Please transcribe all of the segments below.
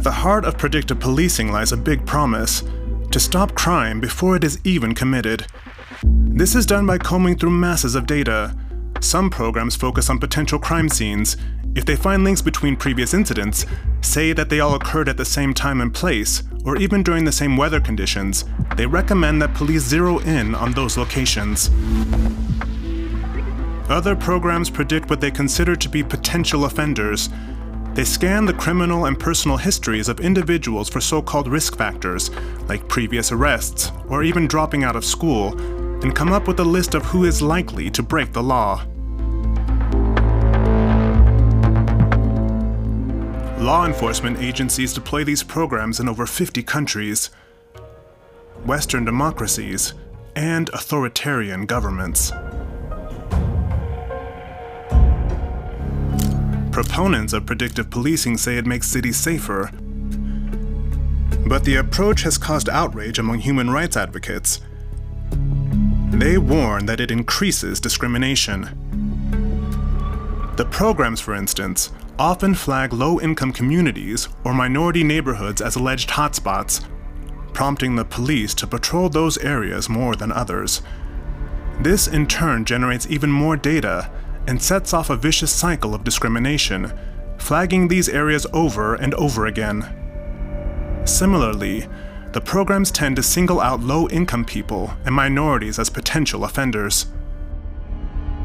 At the heart of predictive policing lies a big promise to stop crime before it is even committed. This is done by combing through masses of data. Some programs focus on potential crime scenes. If they find links between previous incidents, say that they all occurred at the same time and place, or even during the same weather conditions, they recommend that police zero in on those locations. Other programs predict what they consider to be potential offenders, they scan the criminal and personal histories of individuals for so called risk factors, like previous arrests or even dropping out of school, and come up with a list of who is likely to break the law. Law enforcement agencies deploy these programs in over 50 countries, Western democracies, and authoritarian governments. Proponents of predictive policing say it makes cities safer. But the approach has caused outrage among human rights advocates. They warn that it increases discrimination. The programs, for instance, often flag low-income communities or minority neighborhoods as alleged hotspots, prompting the police to patrol those areas more than others. This in turn generates even more data and sets off a vicious cycle of discrimination, flagging these areas over and over again. Similarly, the programs tend to single out low-income people and minorities as potential offenders.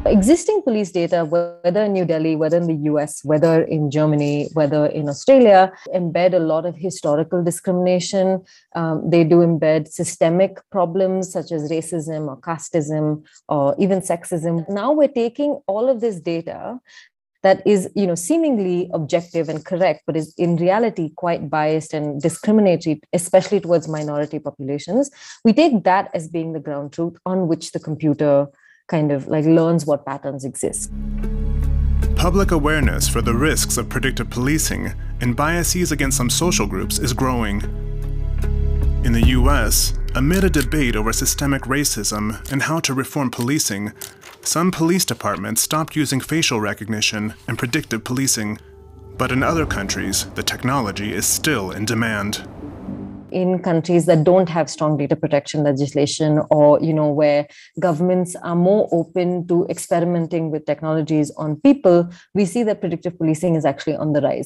Existing police data, whether in New Delhi, whether in the US, whether in Germany, whether in Australia, embed a lot of historical discrimination. Um, they do embed systemic problems such as racism or casteism or even sexism. Now we're taking all of this data that is you know seemingly objective and correct but is in reality quite biased and discriminatory especially towards minority populations we take that as being the ground truth on which the computer kind of like learns what patterns exist. Public awareness for the risks of predictive policing and biases against some social groups is growing. In the US, amid a debate over systemic racism and how to reform policing, some police departments stopped using facial recognition and predictive policing. But in other countries, the technology is still in demand in countries that don't have strong data protection legislation or you know where governments are more open to experimenting with technologies on people we see that predictive policing is actually on the rise